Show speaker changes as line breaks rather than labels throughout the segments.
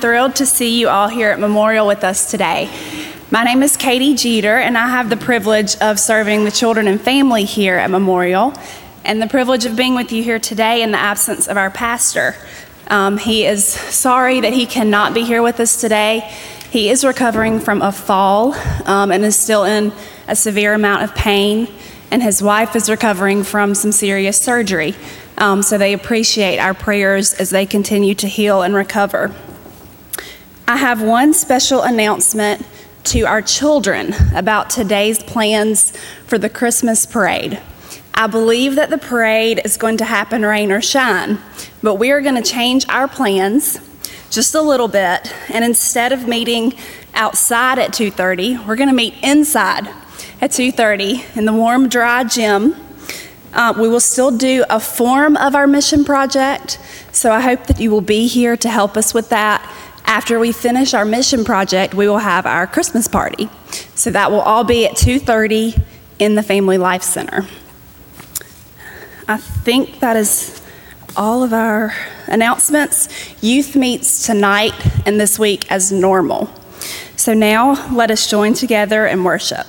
Thrilled to see you all here at Memorial with us today. My name is Katie Jeter, and I have the privilege of serving the children and family here at Memorial, and the privilege of being with you here today in the absence of our pastor. Um, he is sorry that he cannot be here with us today. He is recovering from a fall um, and is still in a severe amount of pain, and his wife is recovering from some serious surgery. Um, so they appreciate our prayers as they continue to heal and recover. I have one special announcement to our children about today's plans for the Christmas parade. I believe that the parade is going to happen rain or shine, but we are going to change our plans just a little bit and instead of meeting outside at 2:30, we're going to meet inside at 2:30 in the warm dry gym uh, we will still do a form of our mission project, so I hope that you will be here to help us with that. After we finish our mission project, we will have our Christmas party. So that will all be at 2:30 in the Family Life Center. I think that is all of our announcements. Youth meets tonight and this week as normal. So now let us join together and worship.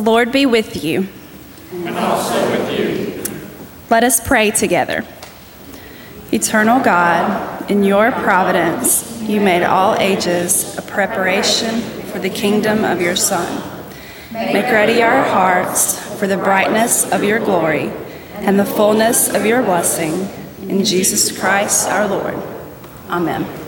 The Lord be with you.
And also with you.
Let us pray together. Eternal God, in your providence, you made all ages a preparation for the kingdom of your Son. Make ready our hearts for the brightness of your glory and the fullness of your blessing. In Jesus Christ our Lord. Amen.
Amen.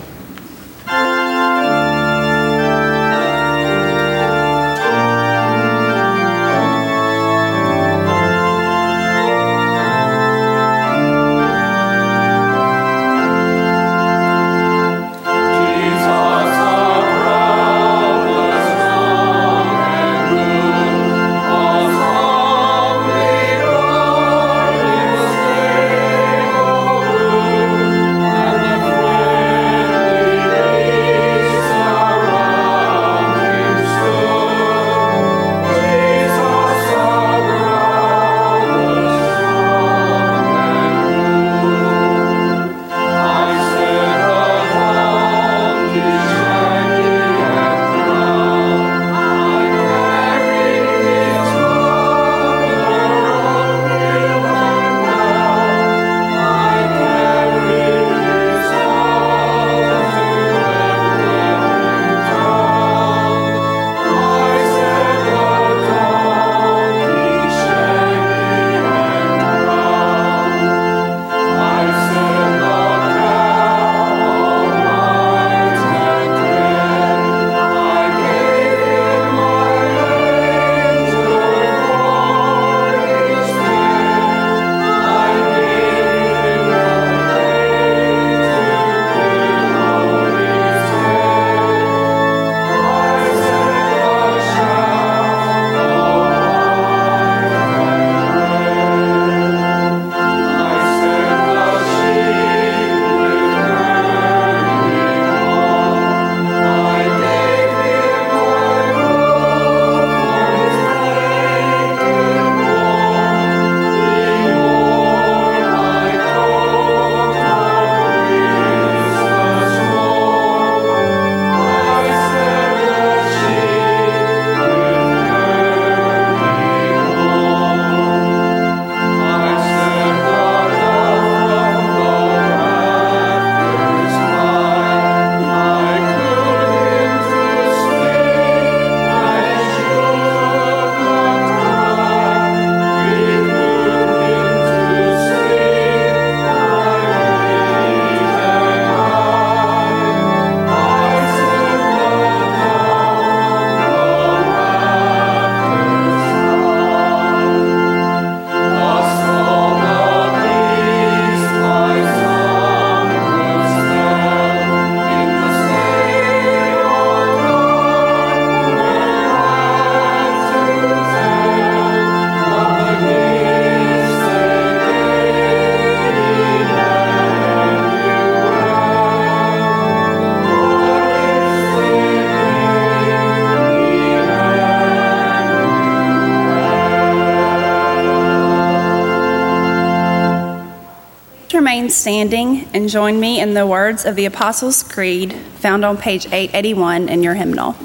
standing and join me in the words of the Apostles' Creed found on page 881 in your hymnal.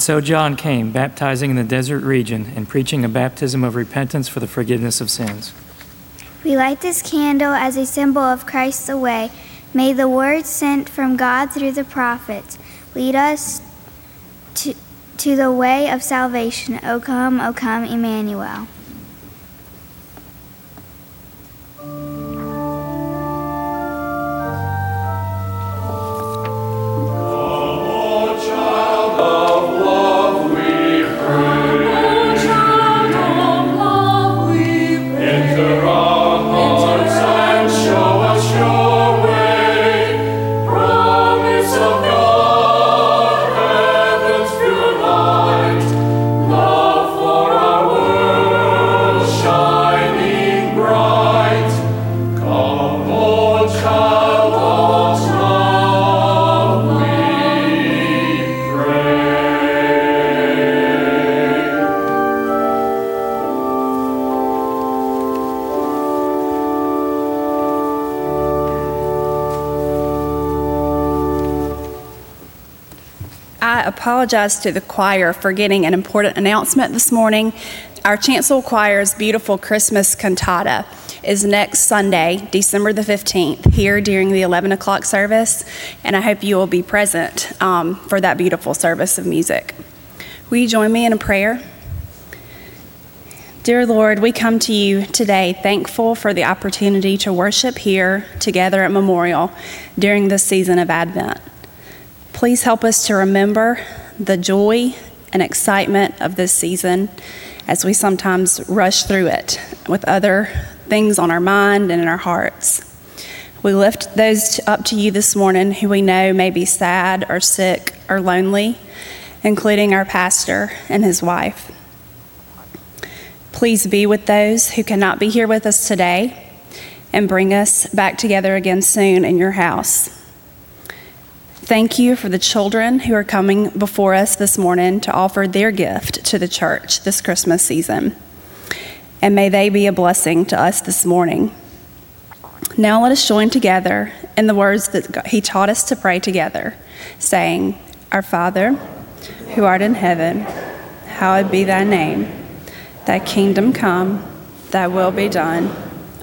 And
so John came, baptizing in the desert region and preaching a baptism of repentance for the forgiveness of sins.
We light this candle as a symbol of Christ's away. May the word sent from God through the prophets lead us to, to the way of salvation. O come, O come, Emmanuel.
Apologize to the choir for getting an important announcement this morning. Our chancel choir's beautiful Christmas cantata is next Sunday, December the 15th, here during the 11 o'clock service, and I hope you will be present um, for that beautiful service of music. Will you join me in a prayer? Dear Lord, we come to you today thankful for the opportunity to worship here together at Memorial during this season of Advent. Please help us to remember the joy and excitement of this season as we sometimes rush through it with other things on our mind and in our hearts. We lift those up to you this morning who we know may be sad or sick or lonely, including our pastor and his wife. Please be with those who cannot be here with us today and bring us back together again soon in your house. Thank you for the children who are coming before us this morning to offer their gift to the church this Christmas season. And may they be a blessing to us this morning. Now let us join together in the words that He taught us to pray together, saying, Our Father, who art in heaven, hallowed be thy name. Thy kingdom come, thy will be done,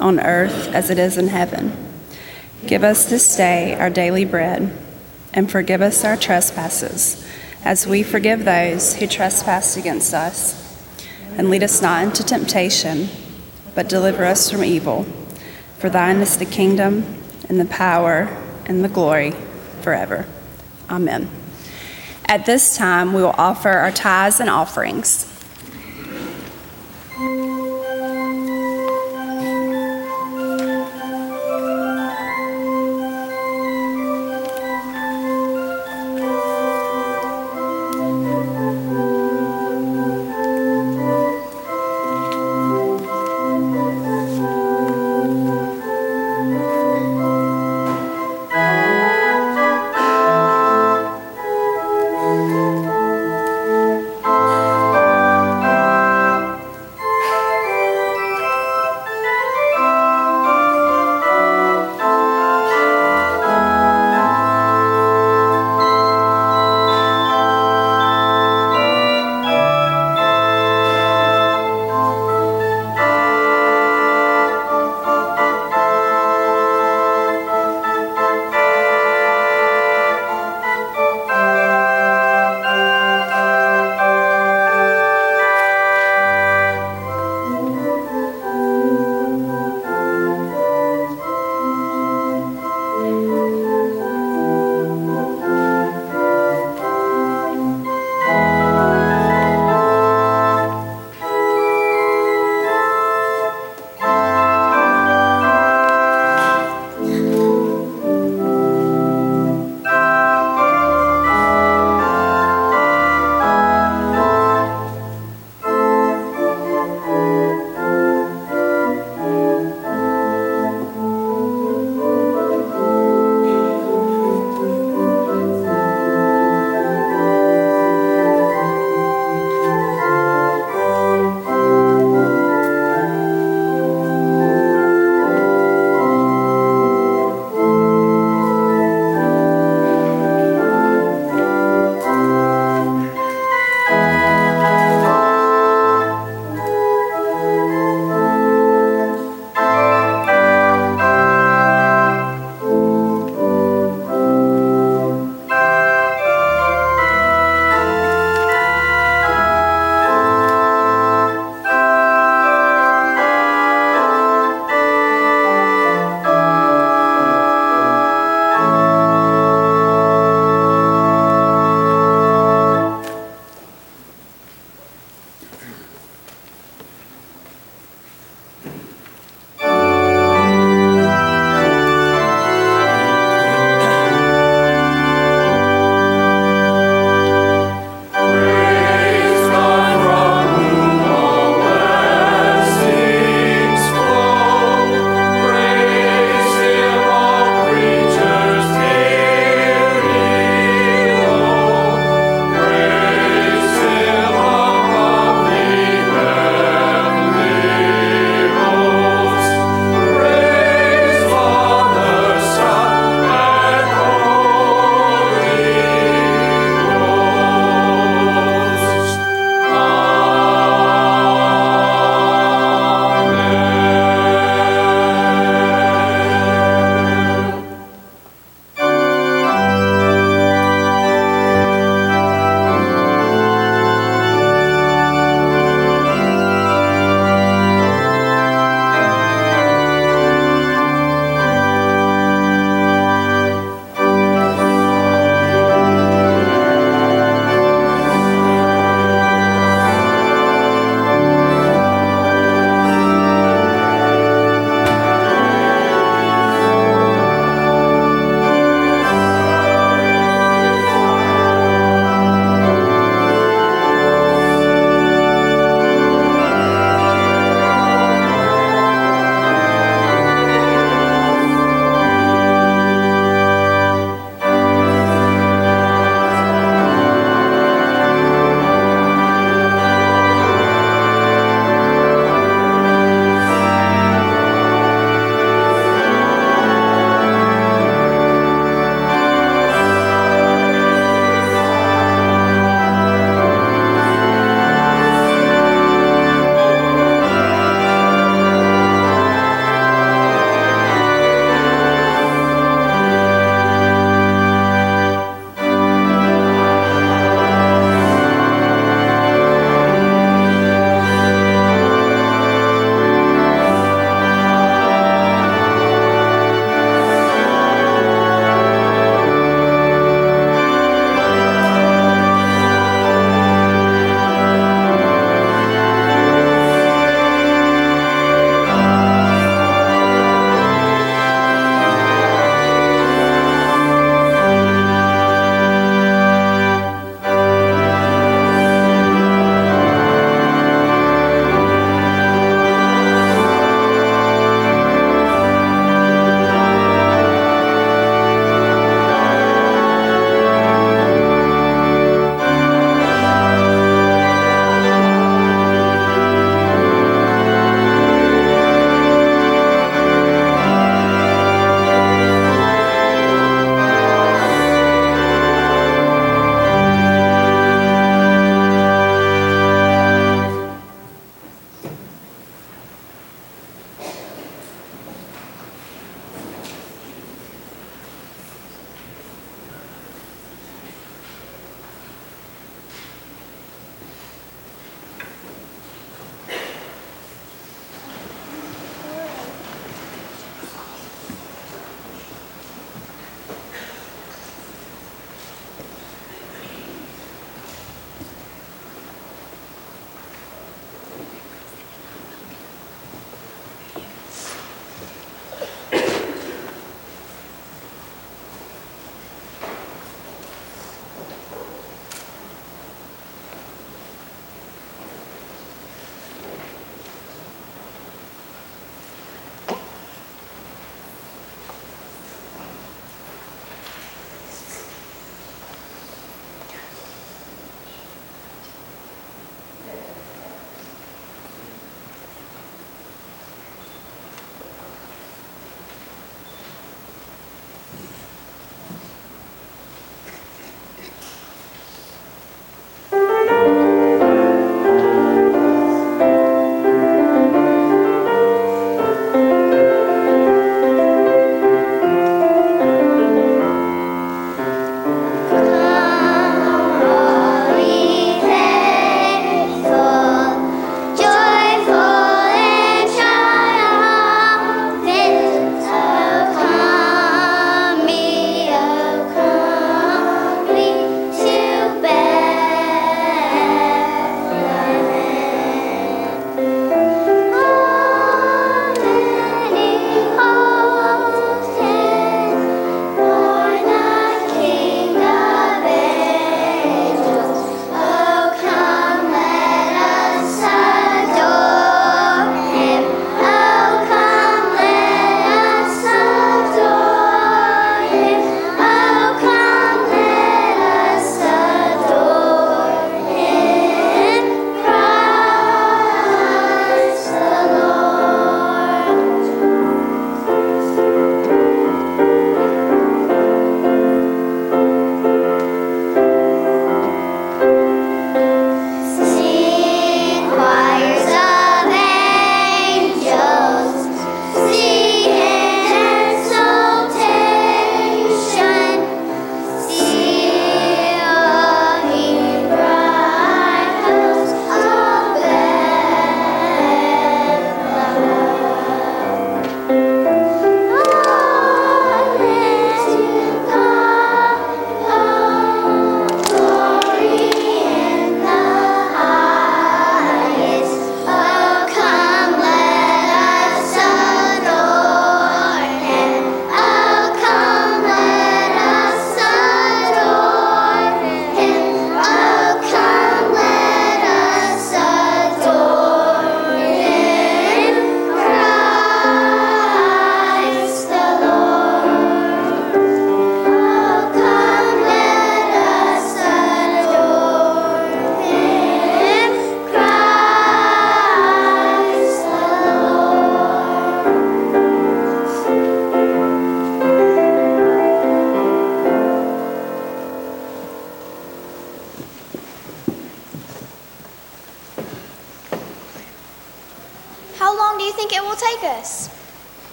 on earth as it is in heaven. Give us this day our daily bread, and forgive us our trespasses, as we forgive those who trespass against us. And lead us not into temptation, but deliver us from evil. For thine is the kingdom, and the power, and the glory forever. Amen. At this time, we will offer our tithes and offerings.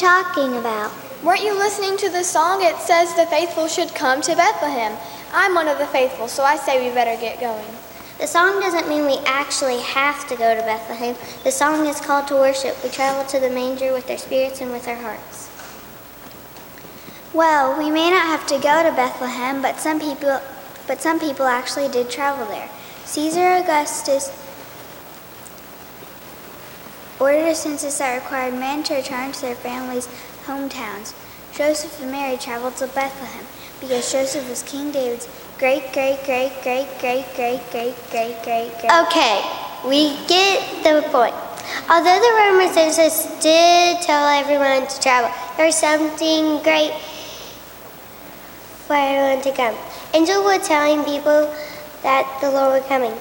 Talking about?
Weren't you listening to the song? It says the faithful should come to Bethlehem. I'm one of the faithful, so I say we better get going.
The song doesn't mean we actually have to go to Bethlehem. The song is called to worship. We travel to the manger with our spirits and with our hearts. Well, we may not have to go to Bethlehem, but some people but some people actually did travel there. Caesar Augustus ordered census that required men to return to their families' hometowns. Joseph and Mary traveled to Bethlehem because Joseph was King David's great, great, great, great, great, great, great, great, great, great. Great.
Okay, we get the point. Although the Roman census did tell everyone to travel, there was something great for everyone to come. Angels were telling people that the Lord was coming.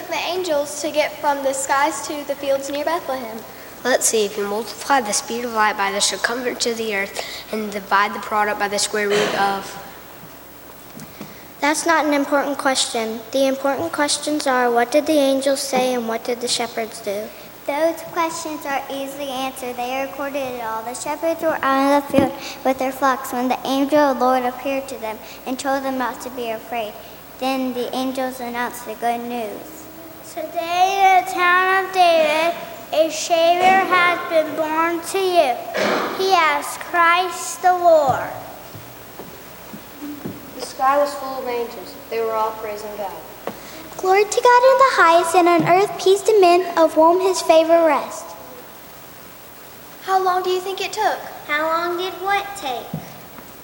Took the angels to get from the skies to the fields near Bethlehem?
Let's see, if you multiply the speed of light by the circumference of the earth and divide the product by the square root of.
That's not an important question. The important questions are what did the angels say and what did the shepherds do?
Those questions are easily answered. They are recorded at all. The shepherds were out in the field with their flocks when the angel of the Lord appeared to them and told them not to be afraid. Then the angels announced the good news.
Today in the town of David, a Savior has been born to you. He is Christ the Lord.
The sky was full of angels. They were all praising God.
Glory to God in the highest, and on earth peace to men of whom his favor rests.
How long do you think it took?
How long did what take?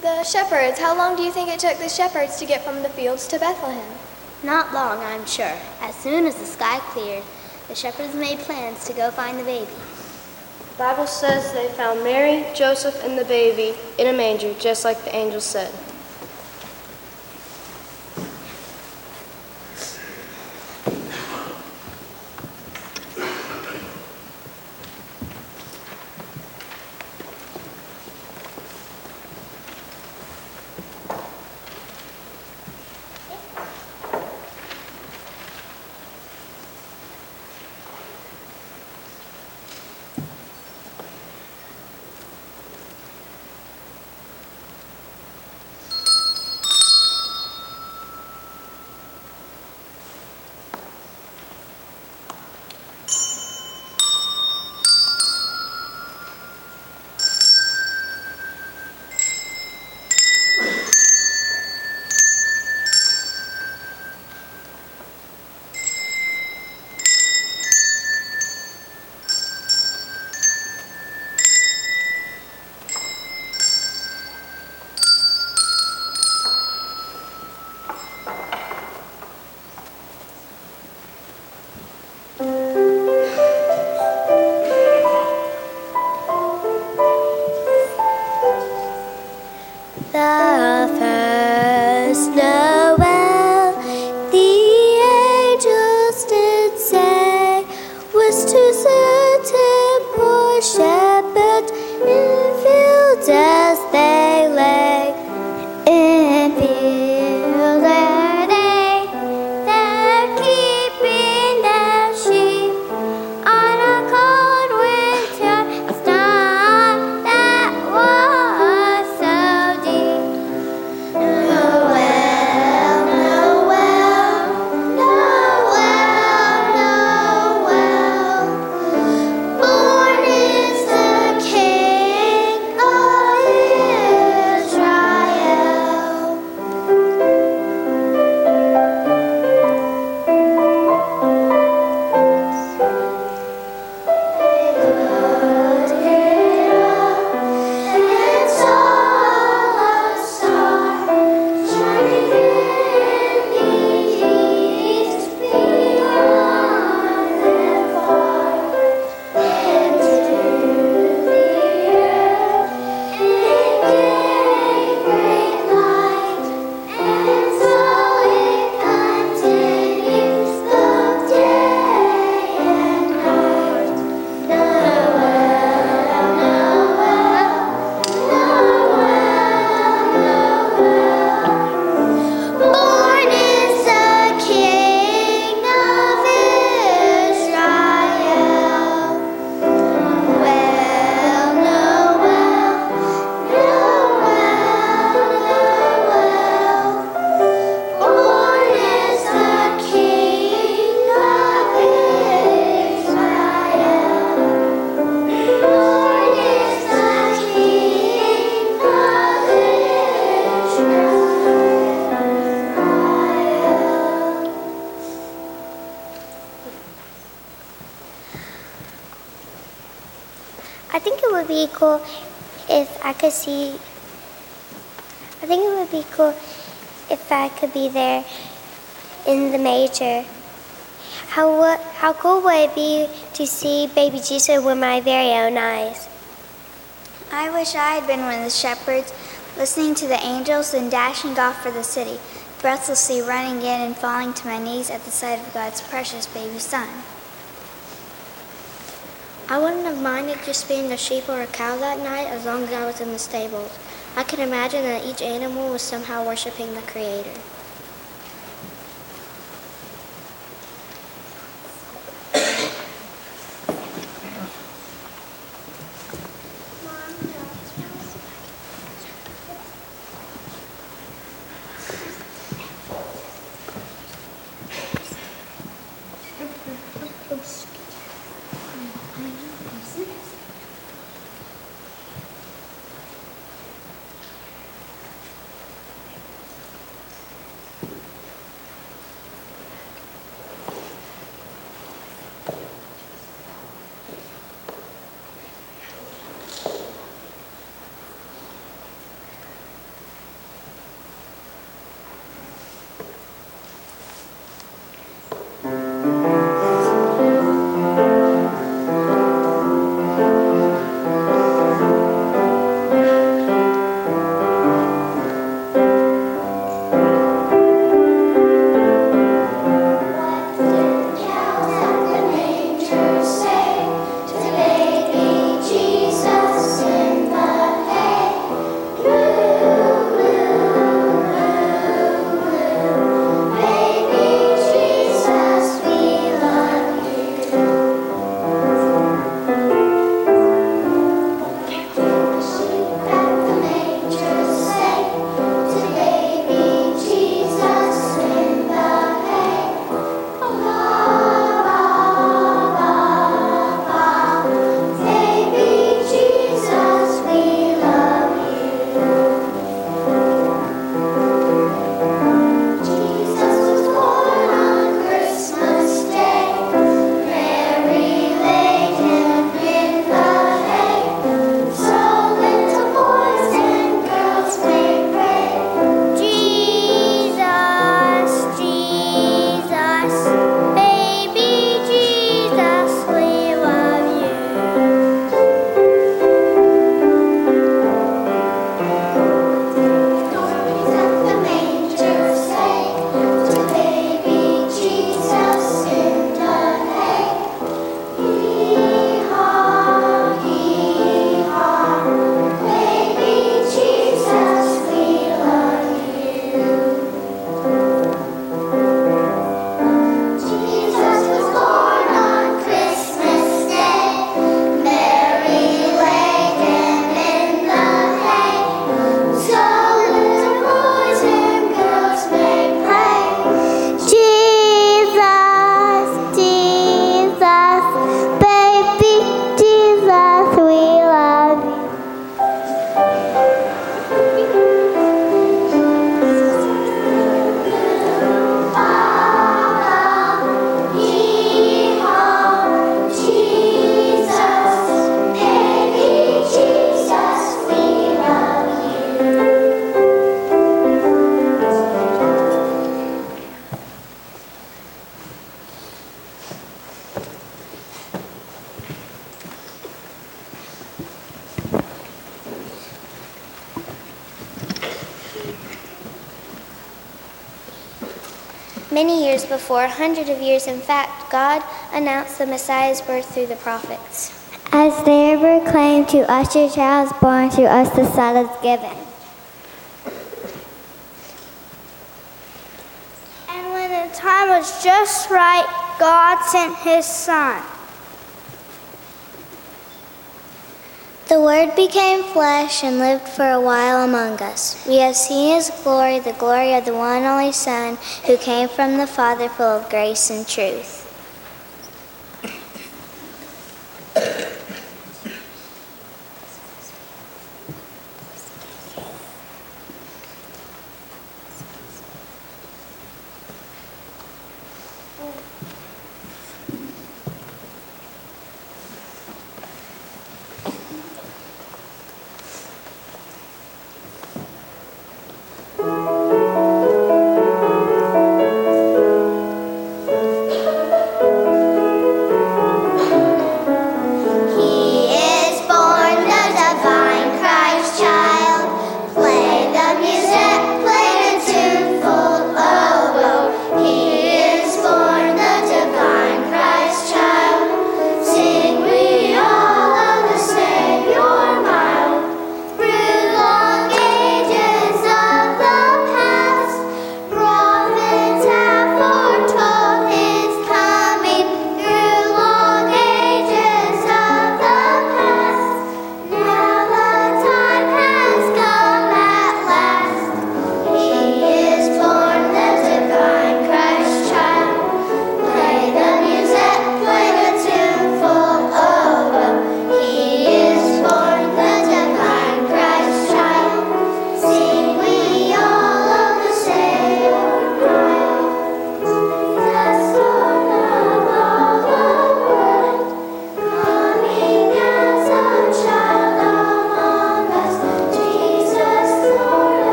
The shepherds. How long do you think it took the shepherds to get from the fields to Bethlehem?
Not long, I'm sure. As soon as the sky cleared, the shepherds made plans to go find the baby.
The Bible says they found Mary, Joseph, and the baby in a manger, just like the angel said.
Cool if I could see. I think it would be cool if I could be there in the major. How how cool would it be to see baby Jesus with my very own eyes?
I wish I had been one of the shepherds, listening to the angels and dashing off for the city, breathlessly running in and falling to my knees at the sight of God's precious baby son.
I wouldn't have minded just being a sheep or a cow that night as long as I was in the stables. I can imagine that each animal was somehow worshiping the Creator. Many years before, hundreds of years in fact, God announced the Messiah's birth through the prophets. As they proclaimed to us your child is born, to us the Son is given.
And when the time was just right, God sent his Son.
The Word became flesh and lived for a while among us. We have seen his glory, the glory of the one only Son, who came from the Father full of grace and truth.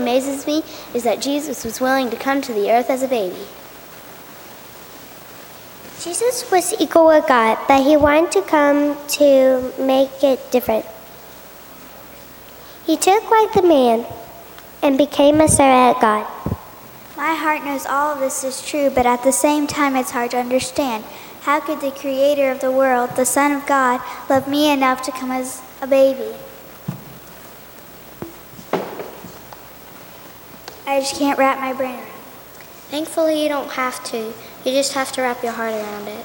Really amazes me is that Jesus was willing to come to the earth as a baby.
Jesus was equal with God, but he wanted to come to make it different. He took like the man and became a servant of God.
My heart knows all of this is true, but at the same time, it's hard to understand. How could the creator of the world, the Son of God, love me enough to come as a baby? I just can't wrap my brain around.
Thankfully, you don't have to. You just have to wrap your heart around it.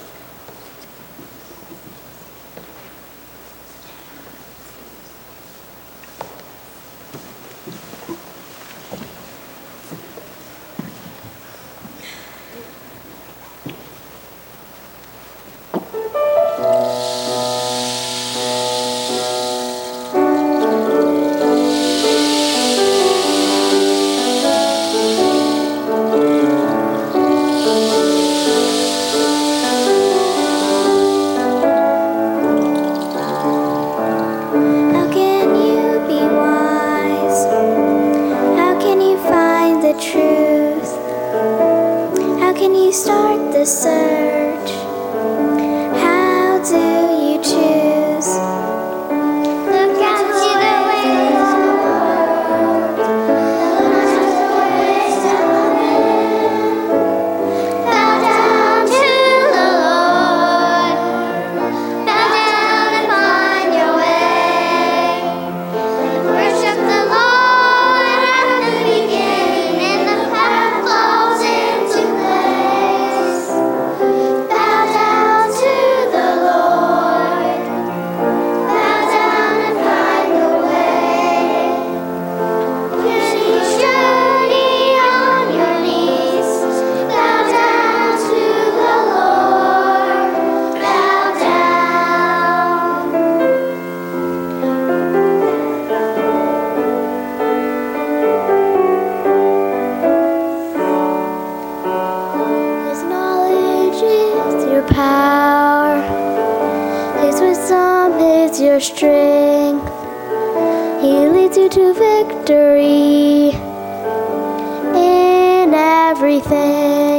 Is your strength. He leads you to victory in everything.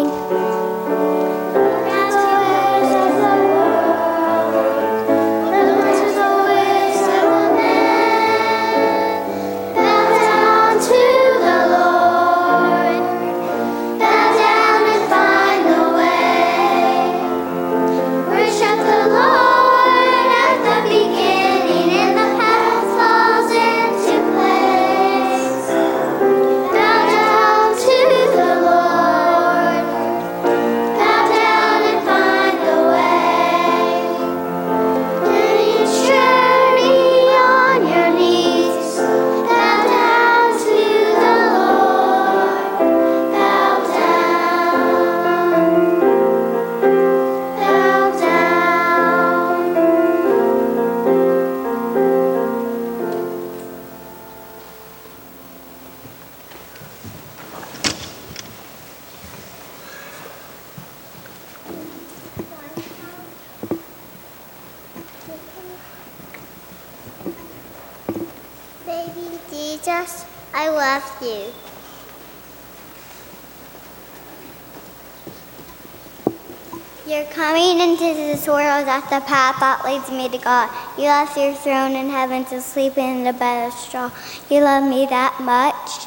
This world at the path that leads me to God. You left your throne in heaven to sleep in a bed of straw. You love me that much.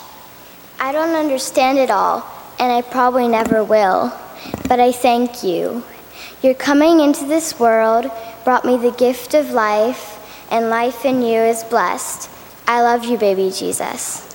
I don't understand it all, and I probably never will, but I thank you. Your coming into this world brought me the gift of life, and life in you is blessed. I love you, baby Jesus.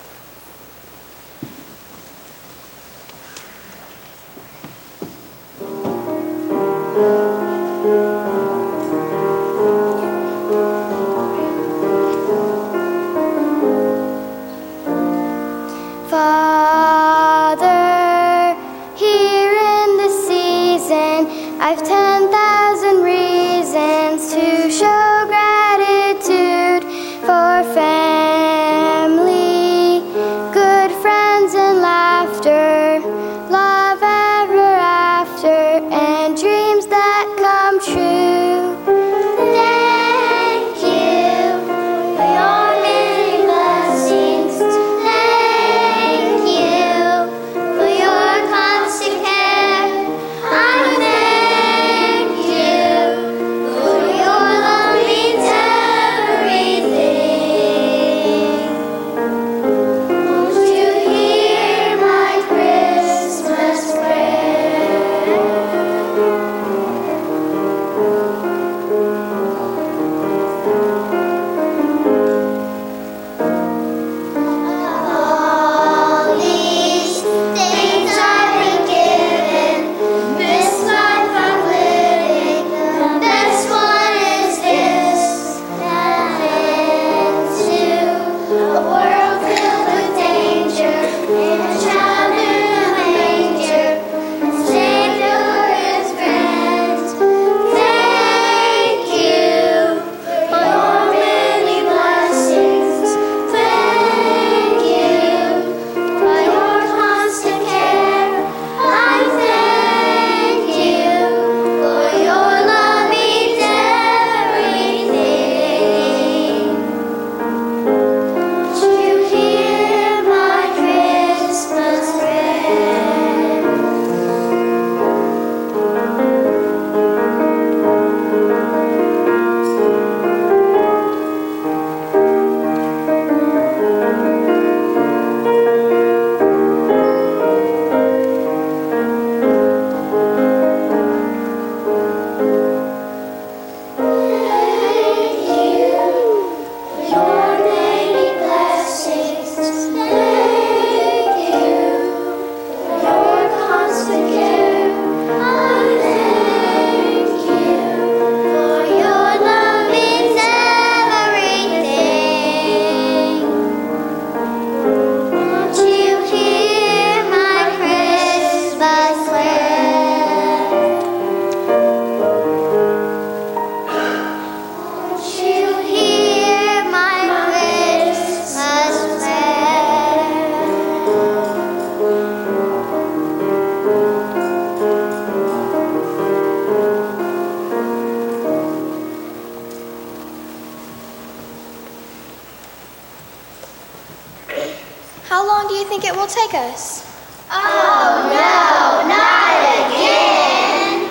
Think it will take us? Oh, no, not again!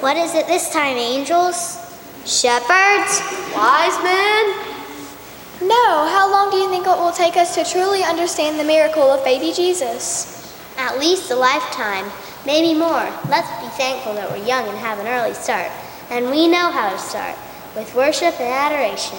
What is it this time, angels?
Shepherds? Wise men?
No, how long do you think it will take us to truly understand the miracle of baby Jesus?
At least a lifetime, maybe more. Let's be thankful that we're young and have an early start. And we know how to start with worship and adoration.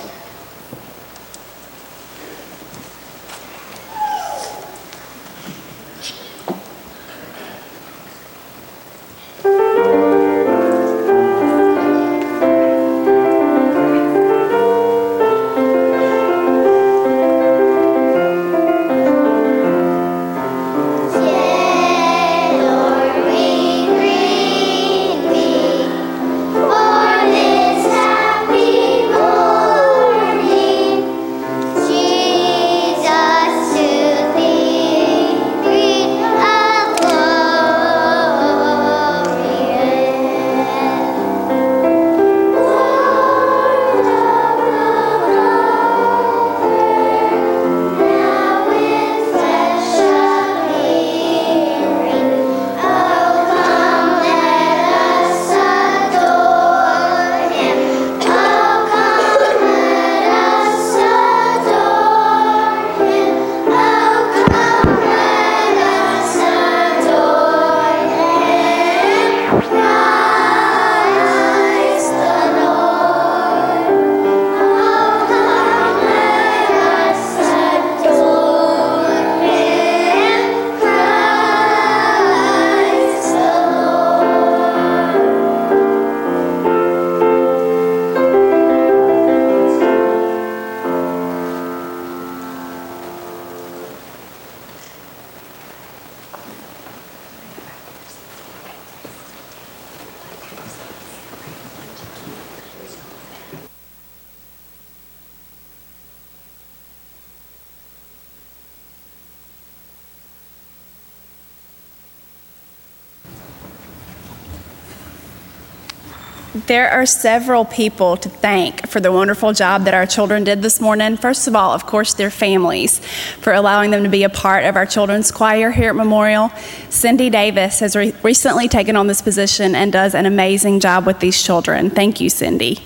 There are several people to thank for the wonderful job that our children did this morning. First of all, of course, their families for allowing them to be a part of our children's choir here at Memorial. Cindy Davis has re- recently taken on this position and does an amazing job with these children. Thank you, Cindy.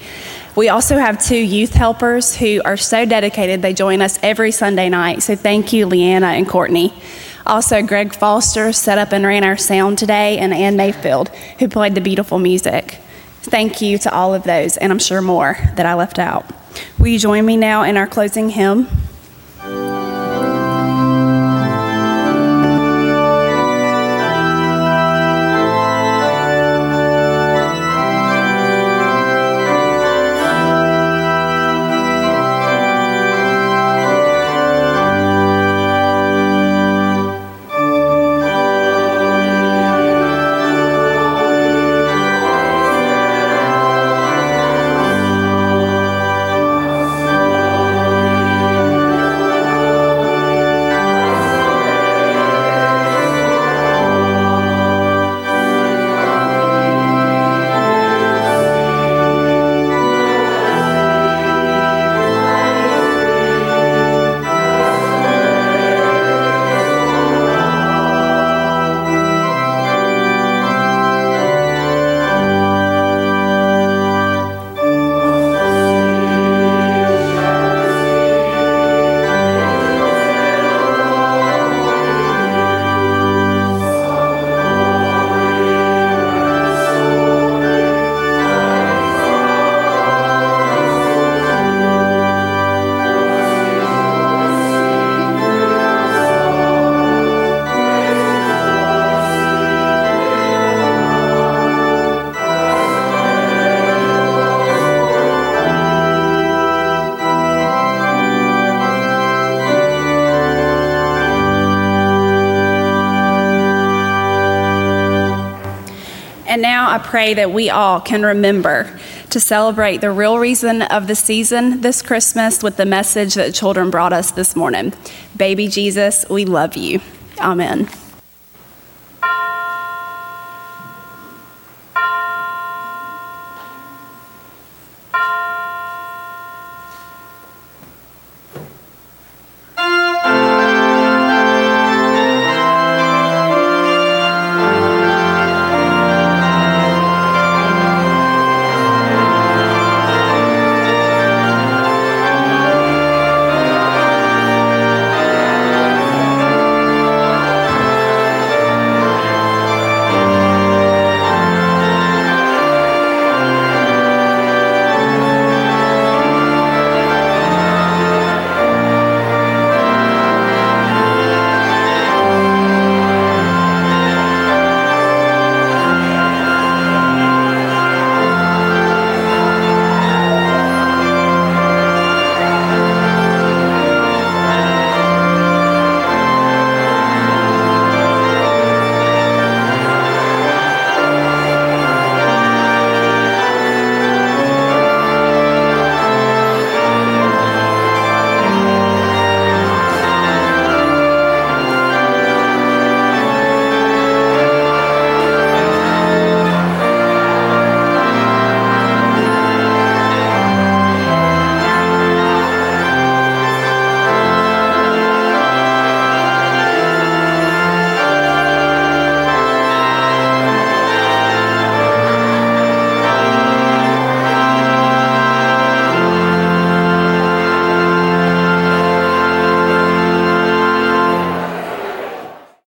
We also have two youth helpers who are so dedicated. They join us every Sunday night. So thank you, Leanna and Courtney. Also, Greg Foster set up and ran our sound today, and Ann Mayfield, who played the beautiful music. Thank you to all of those, and I'm sure more that I left out. Will you join me now in our closing hymn? Pray that we all can remember to celebrate the real reason of the season this Christmas with the message that children brought us this morning. Baby Jesus, we love you. Amen.